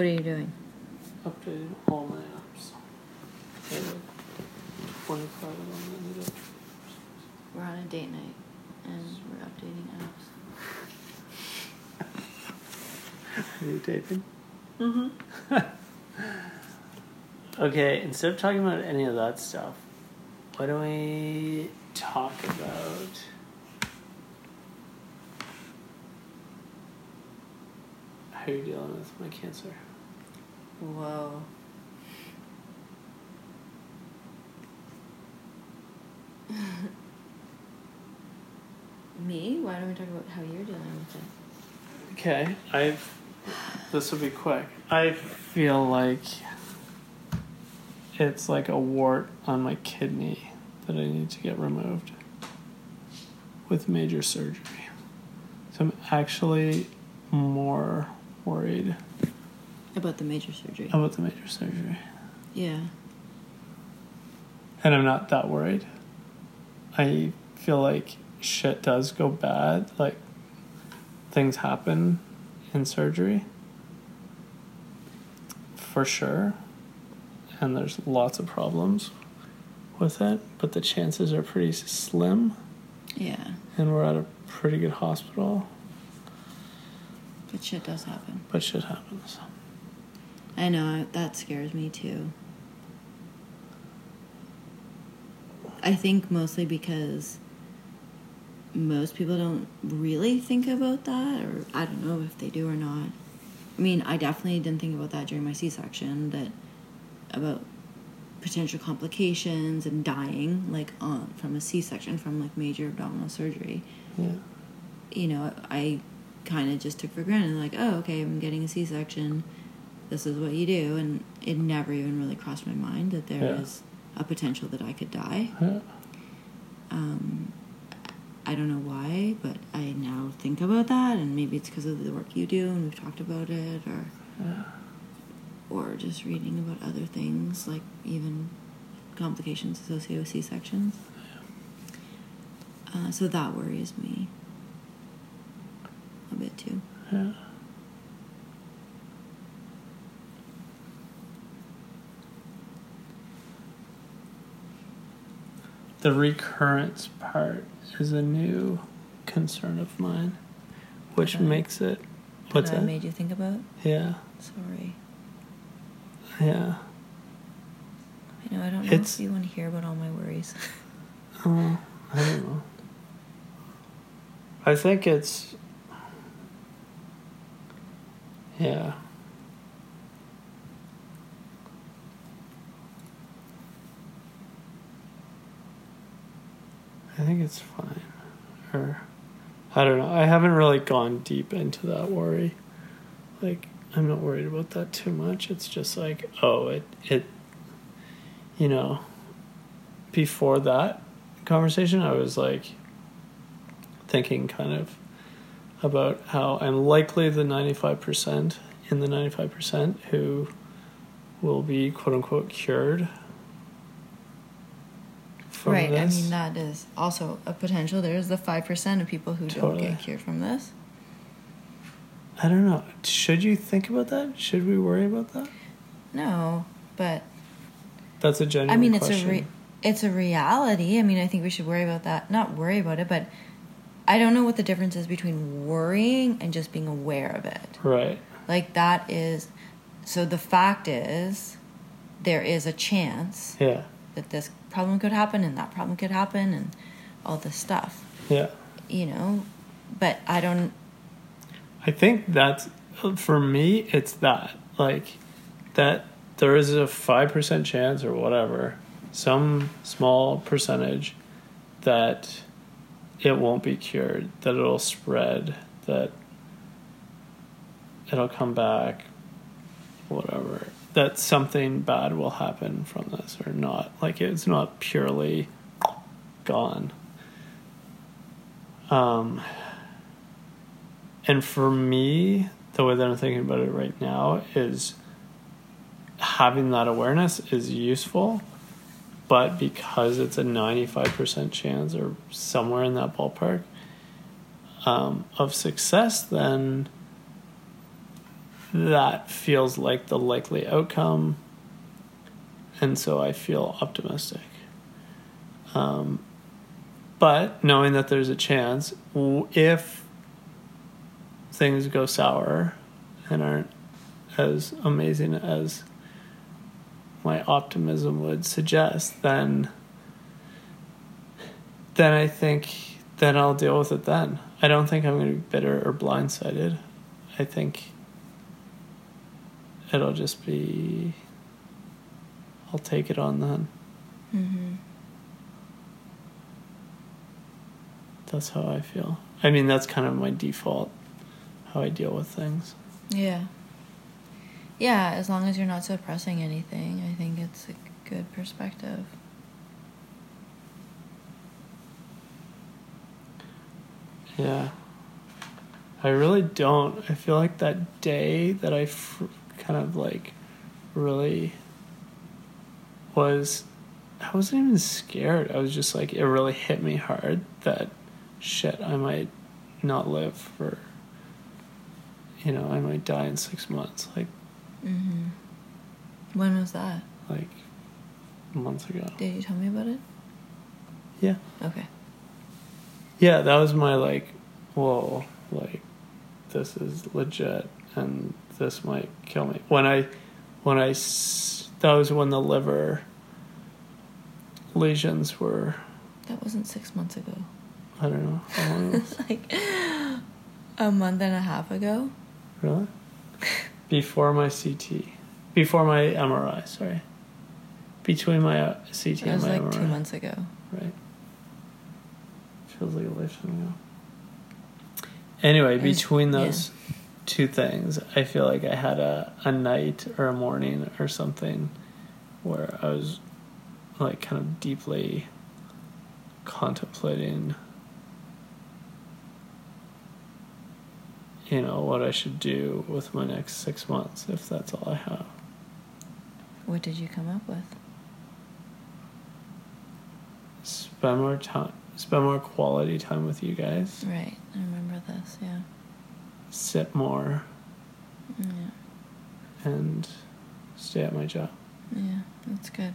What are you doing? Updating all my apps. I have like 25 of them that need updates. We're on a date night, and we're updating apps. Are you taping? Mm-hmm. Okay, instead of talking about any of that stuff, why don't we talk about how you're dealing with my cancer? Whoa. Me? Why don't we talk about how you're dealing with it? Okay, I've. This will be quick. I feel like it's like a wart on my kidney that I need to get removed with major surgery. So I'm actually more worried About the major surgery. about the major surgery. Yeah. And I'm not that worried. I feel like shit does go bad. Like things happen in surgery. For sure. And there's lots of problems with it. But the chances are pretty slim. Yeah. And we're at a pretty good hospital. But shit does happen. But shit happens. I know, that scares me too. I think mostly because most people don't really think about that, or I don't know if they do or not. I mean, I definitely didn't think about that during my C section, that about potential complications and dying, like on from a C section from like major abdominal surgery Yeah. you know, I kind of just took for granted, like, oh, okay, I'm getting a C section. This is what you do. And it never even really crossed my mind that there is Yeah. a potential that I could die. Yeah. Um, I don't know why, but I now think about that, and maybe it's because of the work you do, and we've talked about it, or Yeah. or just reading about other things, like even complications associated with C sections. Uh, so that worries me a bit too. Yeah. The recurrence part is a new concern of mine, which Okay. makes it. What's that I made you think about? Yeah, Sorry. yeah. I know I don't know It's- if you want to hear about all my worries. Oh, I don't know. I think it's. Yeah. I think it's fine. Or, I don't know. I haven't really gone deep into that worry. Like, I'm not worried about that too much. It's just like, oh, it, it, you know, before that conversation, I was like thinking kind of about how I'm likely the 95% in the 95% who will be quote unquote cured from right. this. I mean, that is also a potential. There's the 5% of people who don't get cured from this. I don't know. Should you think about that? Should we worry about that? No, but That's a genuine I mean, it's question. a re- it's a reality. I mean, I think we should worry about that. Not worry about it, but I don't know what the difference is between worrying and just being aware of it. right. Like that is so the fact is there is a chance Yeah. That this problem could happen and that problem could happen and all this stuff. Yeah. You know, but I don't I think that's for me. It's that like that there is a five percent chance or whatever, some small percentage that it won't be cured, that it'll spread, that it'll come back, whatever. That something bad will happen from this or not. Like it's not purely gone. Um, and for me, the way that I'm thinking about it right now is having that awareness is useful, but because it's a 95% chance or somewhere in that ballpark um, of success, then that feels like the likely outcome, and so I feel optimistic. Um, but knowing that there's a chance, if things go sour and aren't as amazing as my optimism would suggest, then then I think then I'll deal with it then. I don't think I'm going to be bitter or blindsided. I think it'll just be I'll take it on then. Mm-hmm. That's how I feel. I mean, that's kind of my default how I deal with things. Yeah. Yeah, as long as you're not suppressing anything, I think it's a good perspective. Yeah. I really don't. I feel like that day that I fr- kind of like really was. I wasn't even scared. I was just like, it really hit me hard that shit, I might not live for. You know, I might die in six months. Like, Mm-hmm. When was that? like months ago. Did you tell me about it? Yeah. Okay. Yeah, that was my like, whoa, like this is legit, and this might kill me. When I, when I, that was when the liver lesions were. That wasn't six months ago. I don't know. How long it was. like a month and a half ago. really? Before my CT, before my MRI. Sorry. Between my uh, CT It and was my like MRI. two months ago. Right. Feels like a lifetime ago. Anyway, was- between yeah. Two things, I feel like I had a, a night or a morning or something where I was like kind of deeply contemplating you know what I should do with my next 6 months if that's all I have. What did you come up with? Spend more time spend more quality time with you guys. Right. I remember this. Yeah. Sit more Yeah. and stay at my job. Yeah. That's good.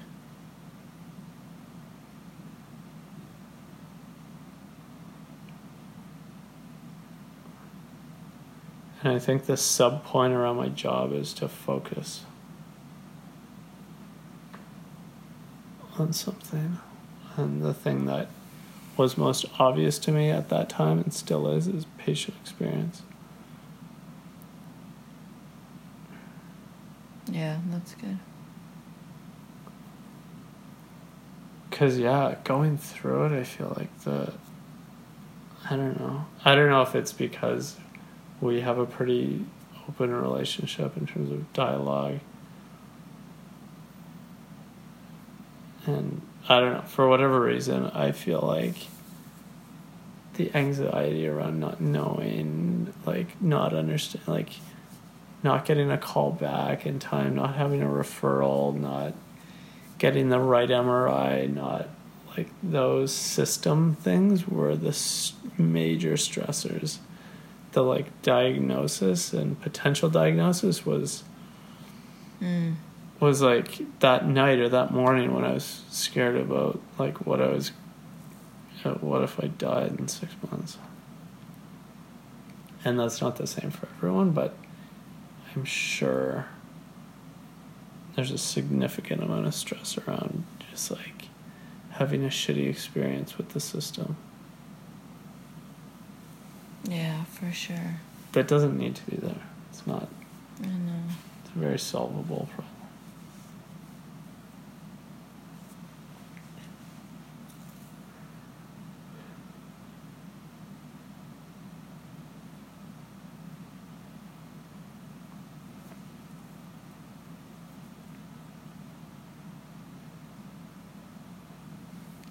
And I think the sub point around my job is to focus on something. And the thing that was most obvious to me at that time and still is is patient experience. Yeah. That's good. Cause yeah, going through it, I feel like the. I don't know. I don't know if it's because we have a pretty open relationship in terms of dialogue. And I don't know, for whatever reason, I feel like the anxiety around not knowing, like not understand, like not getting a call back in time, not having a referral, not getting the right MRI, not like those system things were the major stressors. The like diagnosis and potential diagnosis was Mm. was like that night or that morning when I was scared about like what I was, uh, what if I died in six months. And that's not the same for everyone, but I'm sure there's a significant amount of stress around just like having a shitty experience with the system. Yeah, for sure. That doesn't need to be there. It's not. I know. It's a very solvable problem.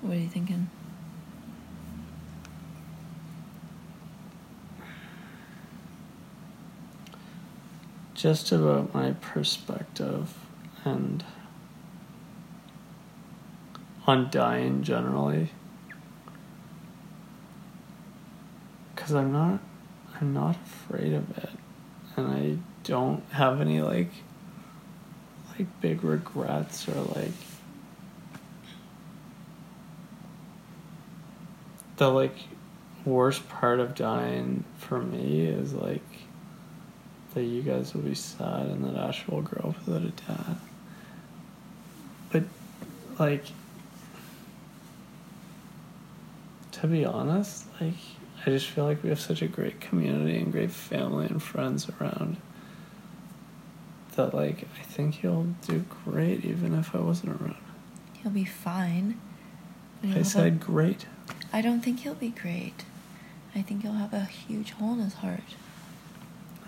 What are you thinking? Just about my perspective and on dying generally. Because i'm not i'm not afraid of it. And I don't have any like like big regrets or like the like worst part of dying for me is like that you guys will be sad and that Ash will grow up without a dad. But like to be honest, like I just feel like we have such a great community and great family and friends around that like I think he'll do great even if I wasn't around. He'll be fine. I said a- great. I don't think he'll be great. I think he'll have a huge hole in his heart.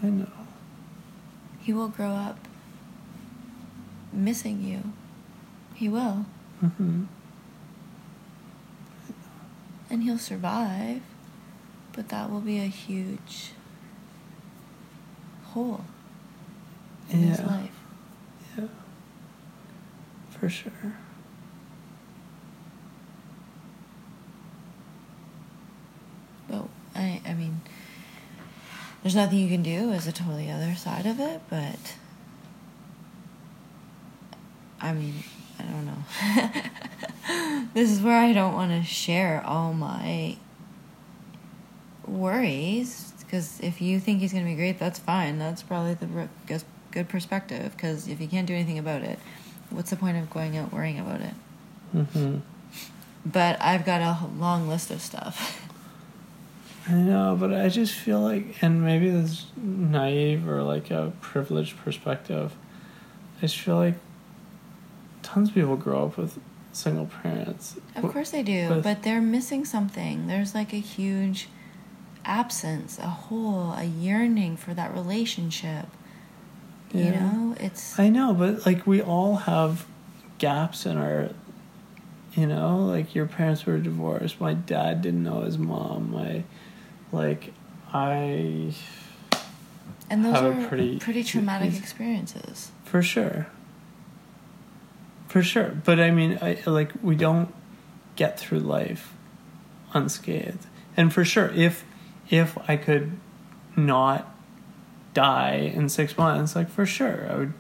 I know. He will grow up missing you. He will. hmm And he'll survive. But that will be a huge hole in his Yeah. life. Yeah. For sure. But I, I mean, there's nothing you can do as a totally other side of it. But I mean, I don't know. this is where I don't want to share all my worries because if you think he's going to be great, that's fine. That's probably the good- perspective. Because if you can't do anything about it, what's the point of going out worrying about it? hmm But I've got a long list of stuff. I know, but I just feel like, and maybe this is naive or like a privileged perspective. I just feel like tons of people grow up with single parents. Of course they do, But- but they're missing something. There's like a huge absence, a hole, a yearning for that relationship. You Yeah. know, it's I know, but like we all have gaps in our, you know, like your parents were divorced. My dad didn't know his mom. My, like, I, and those are pretty- pretty, traumatic experiences. for sure. For sure, but I mean, I like we don't get through life unscathed, and for sure, if if I could not die in six months, like for sure, I would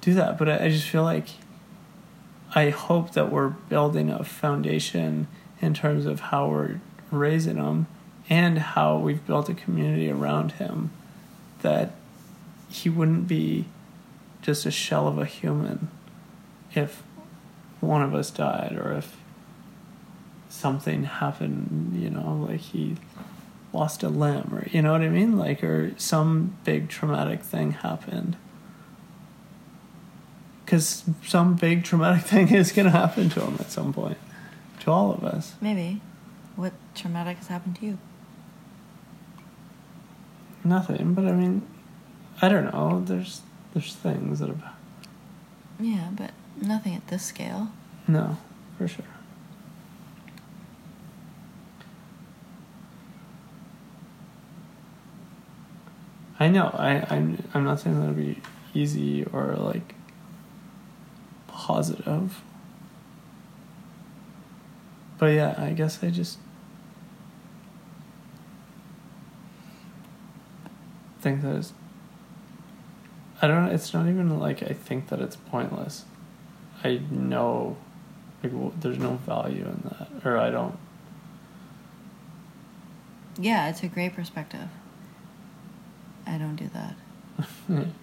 do that. But I, I just feel like I hope that we're building a foundation in terms of how we're raising him and how we've built a community around him that he wouldn't be just a shell of a human if one of us died or if something happened, you know, like he lost a limb or you know what I mean? Like or some big traumatic thing happened. Cuz some big traumatic thing is to happen to him at some point. To all of us. Maybe. What traumatic has happened to you? Nothing, but I mean I don't know. There's there's things that have Yeah, but nothing at this scale. no, for sure. I know. I I'm I'm not saying that'll be easy or like positive. But yeah, I guess I just think that it's I don't know, it's not even like I think that it's pointless. I know like well, there's no value in that or I don't Yeah, it's a great perspective. I don't do that.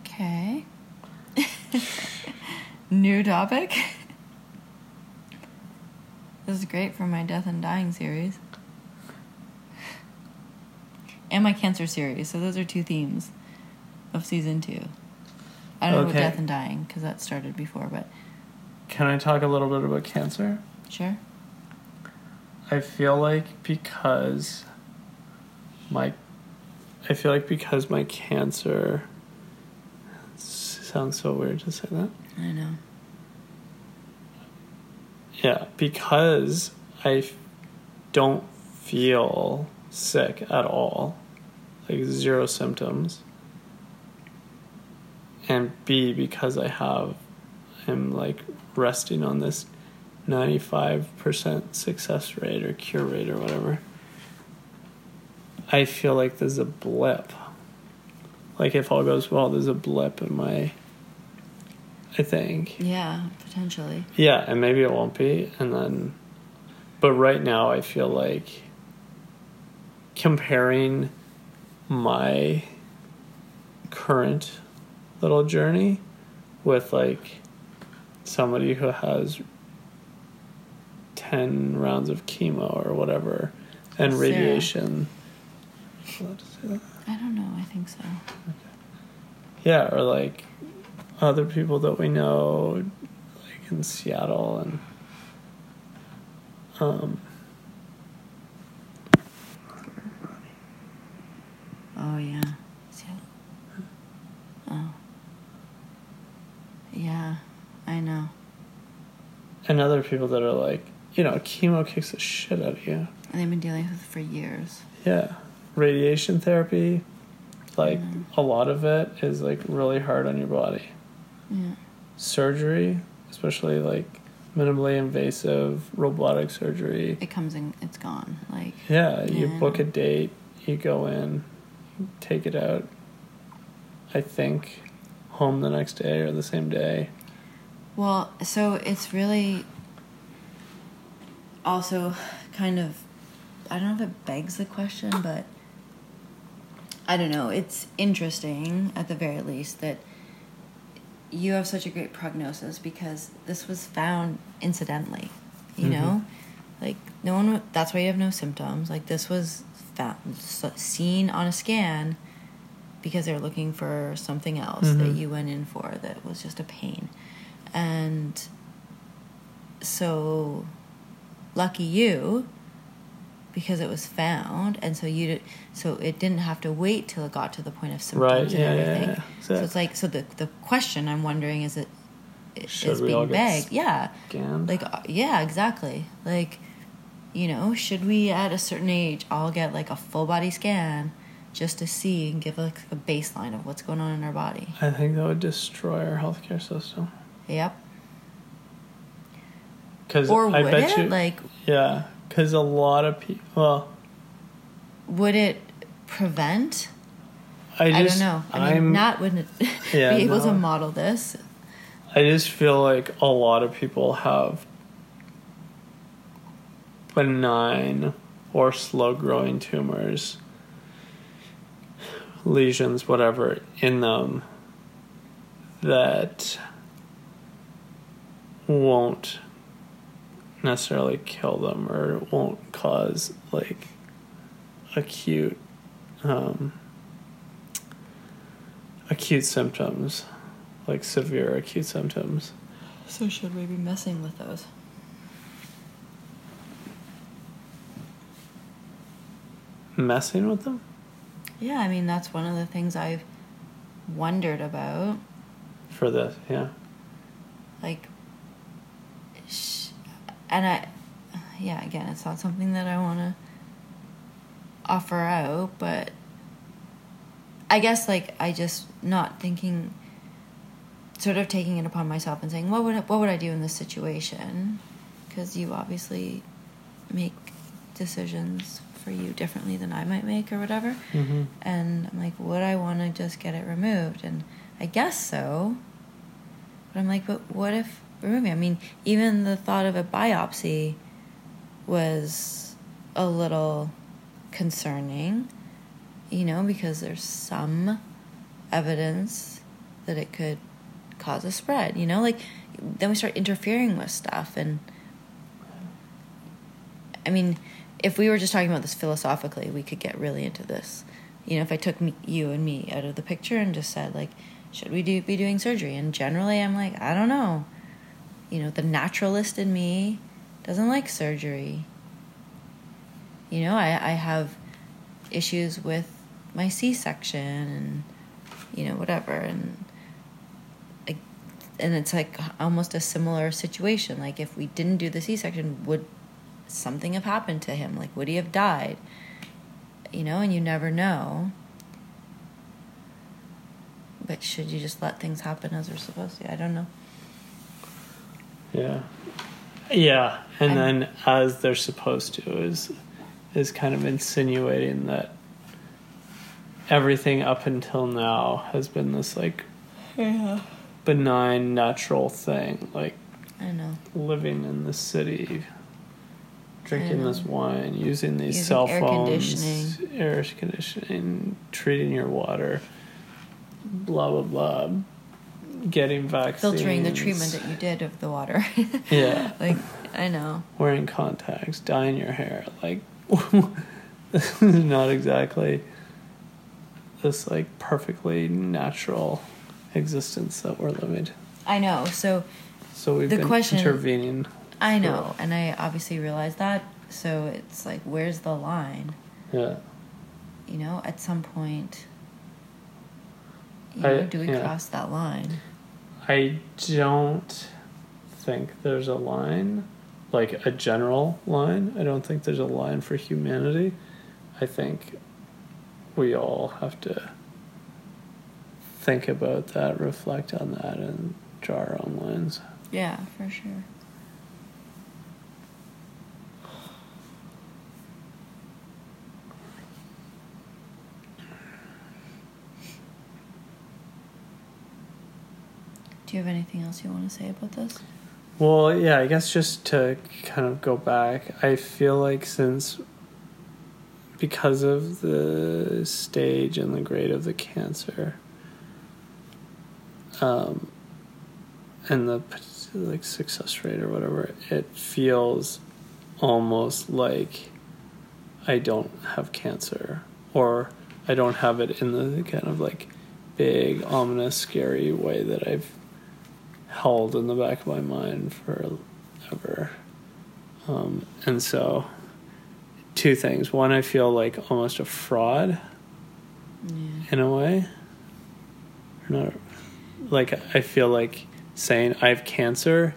Okay. New topic. This is great for my death and dying series. And my cancer series. So those are two themes of season two. I don't know about death and dying because that started before, but Can I talk a little bit about cancer? sure. I feel like because my I feel like because my cancer sounds so weird to say that. I know. Yeah, because I don't feel sick at all, like zero symptoms. and B because I have I'm like resting on this 95% success rate or cure rate or whatever. I feel like there's a blip. Like if all goes well, there's a blip in my I think. Yeah, potentially. Yeah, and maybe it won't be and then but right now I feel like comparing my current little journey with like somebody who has 10 rounds of chemo or whatever and Sarah. radiation I don't know. I think so. yeah or like other people that we know like in seattle and um Oh yeah. See- Oh. Yeah, I know. and other people that are like you know chemo kicks the shit out of you And they've been dealing with it for years. Yeah. Radiation therapy, like a lot of it is like really hard on your body. Yeah. Surgery, especially like minimally invasive robotic surgery. It comes and It's gone. Like. Yeah, you Yeah. book a date, you go in, you take it out. I think home the next day or the same day. Well, so it's really also kind of I don't know if it begs the question, but I don't know. It's interesting at the very least that you have such a great prognosis because this was found incidentally, you Mhm. know? Like no one that's why you have no symptoms. Like this was found seen on a scan because they're looking for something else that Mhm. you went in for that was just a pain. And so lucky you because it was found and so you did, so it didn't have to wait till it got to the point of symptoms Right, and yeah, yeah, everything. yeah. So it's like so the the question I'm wondering is it Should is we all being begged. Yeah. Scanned. Like uh, yeah, exactly. Like you know, should we at a certain age all get like a full body scan just to see and give like a baseline of what's going on in our body? I think that would destroy our healthcare system. Yep. Cause Or I would bet it? you, Like yeah, because a lot of people. Well, would it prevent? I I, don't know. I mean, I'm Nat wouldn't Yeah, be able to model this. I just feel like a lot of people have benign or slow growing tumors, lesions, whatever, in them that won't necessarily kill them or won't cause like acute um, acute symptoms like severe acute symptoms So should we be messing with those? messing with them Yeah, I mean that's one of the things I've wondered about. for this yeah Like, and I, yeah, again, it's not something that I want to offer out, but I guess like I just not thinking, sort of taking it upon myself and saying, what would I, what would I do in this situation? Because you obviously make decisions for you differently than I might make or whatever. mm-hmm. And I'm like, would I want to just get it removed? And I guess so. But I'm like, but what if removing? I mean, even the thought of a biopsy was a little concerning, you know, because there's some evidence that it could cause a spread, you know? Like, then we start interfering with stuff. And I mean, if we were just talking about this philosophically, we could get really into this. You know, if I took me, you and me out of the picture and just said, like, should we do, be doing surgery? And generally, I'm like, I don't know. You know, the naturalist in me doesn't like surgery. You know, I, I have issues with my C section and, you know, whatever. And, and it's like almost a similar situation. Like, if we didn't do the C section, would something have happened to him? Like, would he have died? You know, and you never know. but should you just let things happen as they're supposed to? I don't know. Yeah. Yeah, and I'm- then as they're supposed to is is kind of insinuating that everything up until now has been this like Yeah. benign natural thing, like I know. living in the city, drinking this wine, using these Using cell air phones, conditioning. air conditioning, treating your water, blah blah blah, getting vaccines, Filtering the treatment that you did of the water. Yeah. like, I know. wearing contacts, dyeing your hair, like this is not exactly this like perfectly natural existence that we're living. I know. So So we've The been question- intervening. I know, and I obviously realize that. So it's like, where's the line? Yeah. You know, at some point, you I- do we yeah. cross that line? I don't think there's a line, like a general line. I don't think there's a line for humanity. I think we all have to think about that, reflect on that, and draw our own lines. Yeah, for sure. Do you have anything else you want to say about this? Well, yeah, I guess just to kind of go back, I feel like since because of the stage and the grade of the cancer, um, and the like success rate or whatever, it feels almost like I don't have cancer or I don't have it in the kind of like big, ominous, scary way that I've held in the back of my mind forever. Um, and so, two things. One, I feel like almost a fraud Yeah. in a way. Not, like, I feel like saying I have cancer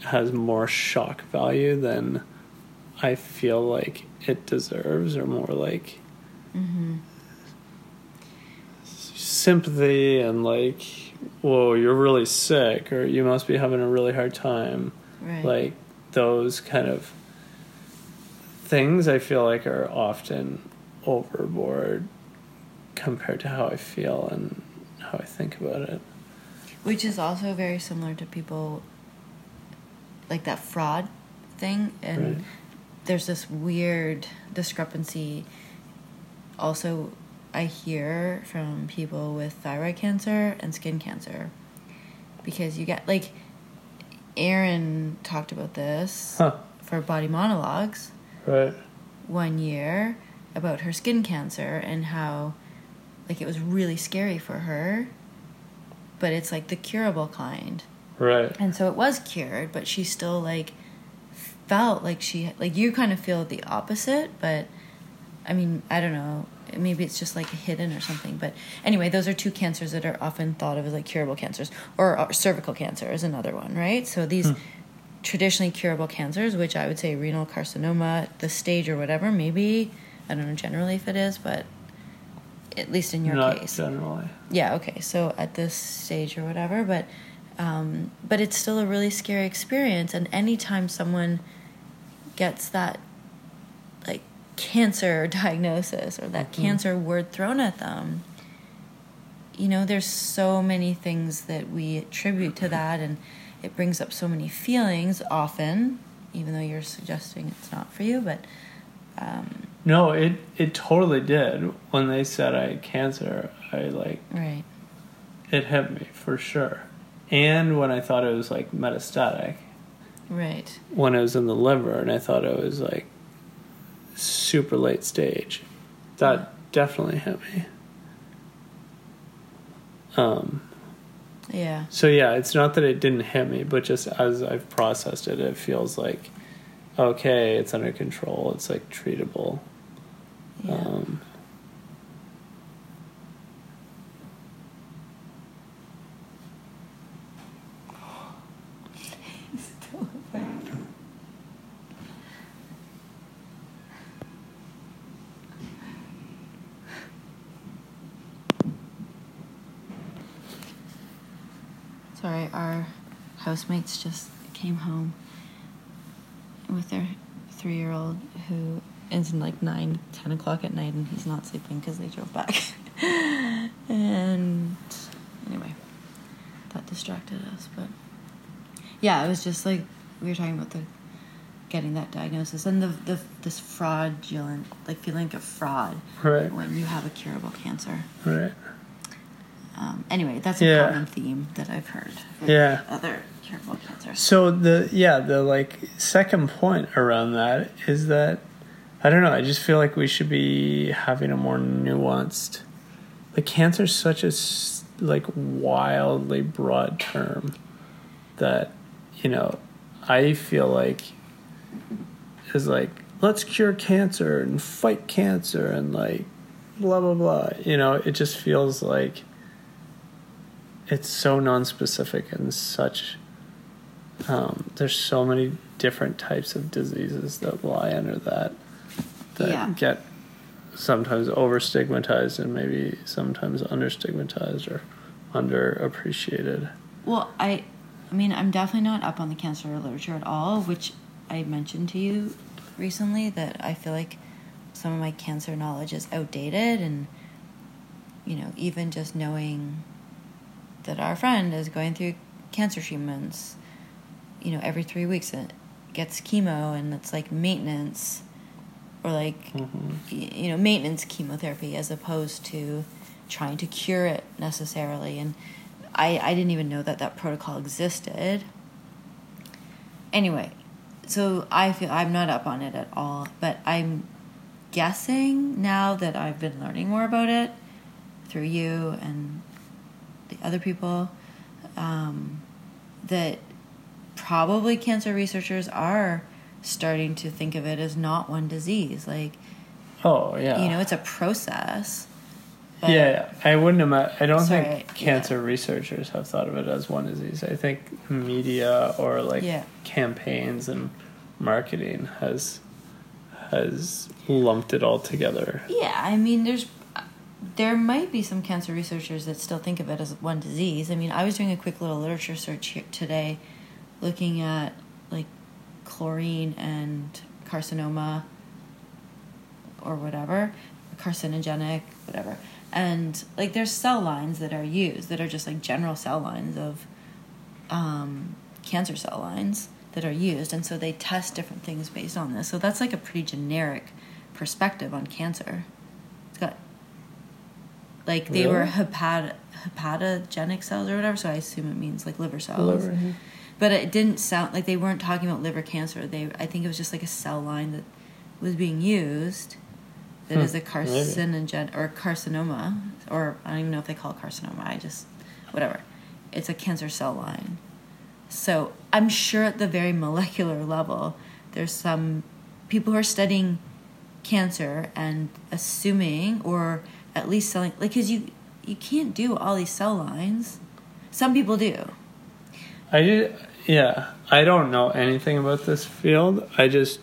has more shock value than I feel like it deserves, or more like Mm-hmm. sympathy and like, whoa, you're really sick, or you must be having a really hard time. Right. Like those kind of things, I feel like are often overboard compared to how I feel and how I think about it. Which is also very similar to people like that fraud thing. And Right. there's this weird discrepancy also I hear from people with thyroid cancer and skin cancer. Because you get, like, Aaron talked about this Huh. for Body Monologues Right. one year about her skin cancer and how like it was really scary for her but it's like the curable kind Right. and so it was cured but she still like felt like she like you kind of feel the opposite but i mean i don't know maybe it's just like hidden or something but anyway those are two cancers that are often thought of as like curable cancers or, or cervical cancer is another one right? So these traditionally curable cancers which i would say renal carcinoma the stage or whatever maybe i don't know generally if it is but at least in your Not case. generally. yeah okay so at this stage or whatever but um, but it's still a really scary experience and anytime someone gets that cancer diagnosis or that Mhm. cancer word thrown at them you know there's so many things that we attribute to that and it brings up so many feelings often even though you're suggesting it's not for you but um, No, it it totally did. When they said I had cancer, I like right it hit me for sure. And when I thought it was like metastatic, right when it was in the liver, and I thought it was like super late stage, that definitely hit me. Um. yeah So yeah, it's not that it didn't hit me, but just as I've processed it, it feels like okay, it's under control. It's like treatable. yeah Um, just came home with their three-year-old who is like 9 10 o'clock at night and he's not sleeping because they drove back and anyway that distracted us but yeah it was just like we were talking about the getting that diagnosis and the, the this fraudulent like feeling of fraud Right. when you have a curable cancer Right. Um, anyway that's a Yeah. common theme that i've heard Yeah. other curable cancers So the yeah the like second point around that is that I don't know. I just feel like we should be having a more nuanced. The Like cancer's such a like wildly broad term that you know I feel like is like let's cure cancer and fight cancer and like blah blah blah. You know, it just feels like it's so non-specific and such um, there's so many different types of diseases that lie under that that Yeah. get sometimes over stigmatized and maybe sometimes under stigmatized or underappreciated. Well, I, I mean, I'm definitely not up on the cancer literature at all, which I mentioned to you recently that I feel like some of my cancer knowledge is outdated, and you know, even just knowing that our friend is going through cancer treatments, you know, every three weeks and gets chemo, and it's like maintenance, or like mm-hmm. y- you know, maintenance chemotherapy as opposed to trying to cure it necessarily. And I, I didn't even know that that protocol existed. Anyway, so I feel I'm not up on it at all, but I'm guessing now that I've been learning more about it through you and the other people um, that probably cancer researchers are starting to think of it as not one disease. Like, Oh yeah, you know, it's a process. but- yeah, yeah. I wouldn't imagine. I don't Sorry, think yeah. cancer researchers have thought of it as one disease. I think media or like Yeah. campaigns and marketing has has lumped it all together. Yeah, I mean, there's there might be some cancer researchers that still think of it as one disease. I mean, I was doing a quick little literature search here today, looking at like chlorine and carcinoma or whatever, carcinogenic, whatever. And like there's cell lines that are used that are just like general cell lines of um, cancer cell lines that are used. And so they test different things based on this. So that's like a pretty generic perspective on cancer. Like they were hepat- hepatogenic cells or whatever, so I assume it means like liver cells. Liver, yeah. But it didn't sound like they weren't talking about liver cancer. They, I think it was just like a cell line that was being used that Hmm, is a carcinogen or carcinoma, or I don't even know if they call it carcinoma. I just whatever. It's a cancer cell line. So I'm sure at the very molecular level, there's some people who are studying cancer and assuming, or at least selling, like, because you you can't do all these cell lines. Some people do. I did, yeah. I don't know anything about this field. I just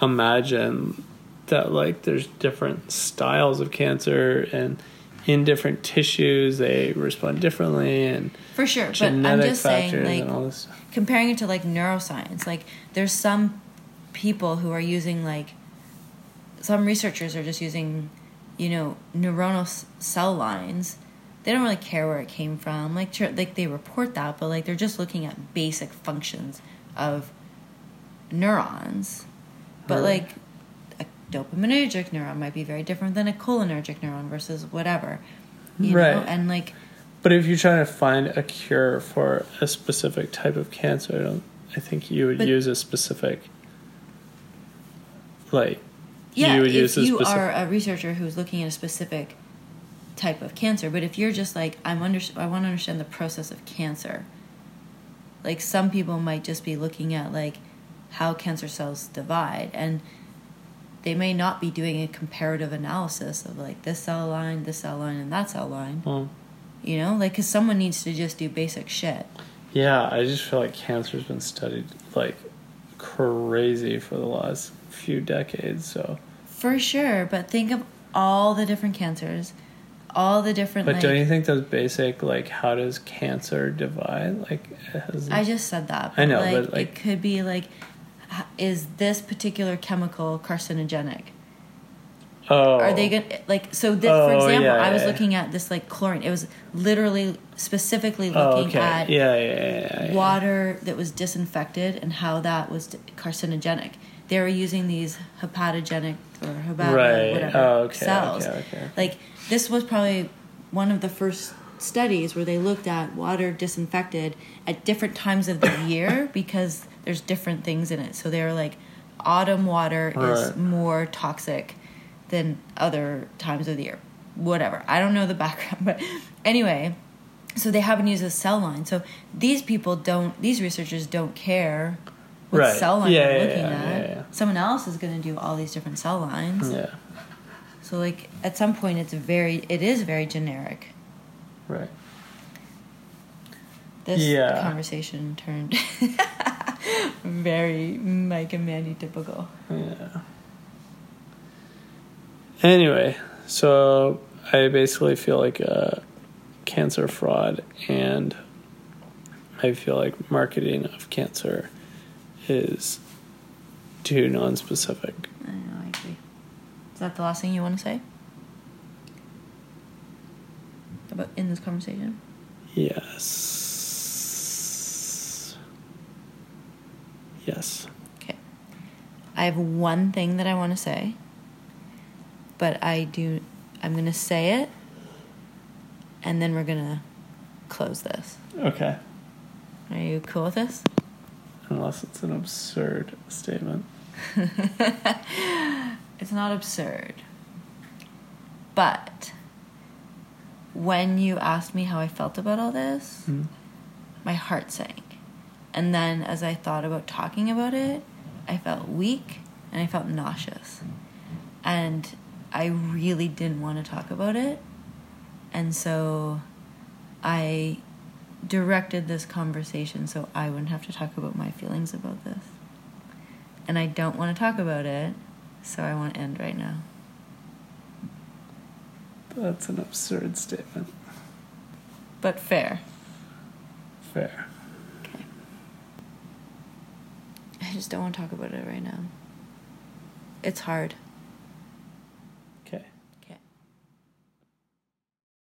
imagine that like there's different styles of cancer and in different tissues they respond differently and For sure, but I'm just saying, like, and all this. comparing it to like neuroscience, like there's some people who are using like some researchers are just using, you know, neuronal s- cell lines. They don't really care where it came from. Like, sure, like they report that, but like they're just looking at basic functions of neurons. But Right. like a dopaminergic neuron might be very different than a cholinergic neuron versus whatever. You Right. know? And like But if you're trying to find a cure for a specific type of cancer, I, don't, I think you would But- use a specific, like, Yeah, you would if use a you specific. are a researcher who's looking at a specific type of cancer, but if you're just like I'm under, I want to understand the process of cancer. Like some people might just be looking at like how cancer cells divide, and they may not be doing a comparative analysis of like this cell line, this cell line, and that cell line. Well, You know, like because someone needs to just do basic shit. yeah, I just feel like cancer's been studied like crazy for the last few decades. So For sure, but think of all the different cancers, all the different. But like, don't you think those basic like how does cancer divide? Like has I just said that. I know, like, but, like- it could be like, is this particular chemical carcinogenic? oh Are they gonna like? So, this, oh, for Oh, example, yeah, I was yeah. looking at this like chlorine. It was literally specifically Oh, looking okay. at yeah, yeah, yeah, yeah. water that was disinfected and how that was carcinogenic. They were using these hepatogenic or hepata, Right. whatever Oh, okay, cells. okay, okay. Like this was probably one of the first studies where they looked at water disinfected at different times of the year because there's different things in it. So they were like, autumn water is more toxic than other times of the year. Whatever. I don't know the background, but anyway, so they haven't used a cell line. So these people don't, these researchers don't care what Right. cell line Yeah, they're yeah, looking yeah, at. Someone else is going to do all these different cell lines. Yeah. So like at some point, it's very, it is very generic. Right. This Yeah. conversation turned very Mike and Mandy typical. Yeah. Anyway, so I basically feel like a cancer fraud, and I feel like marketing of cancer is too non-specific. I know, I agree. Is that the last thing you want to say? About in this conversation? Yes. Yes. Okay. I have one thing that I want to say, but I do. I'm gonna say it, and then we're gonna close this. Okay. Are you cool with this? Unless it's an absurd statement. It's not absurd. But when you asked me how I felt about all this, Hmm. my heart sank. And then as I thought about talking about it, I felt weak and I felt nauseous. And I really didn't want to talk about it. And so I directed this conversation so I wouldn't have to talk about my feelings about this. And I don't want to talk about it, so I want to end right now. That's an absurd statement. But fair. Fair. Okay. I just don't want to talk about it right now. It's hard.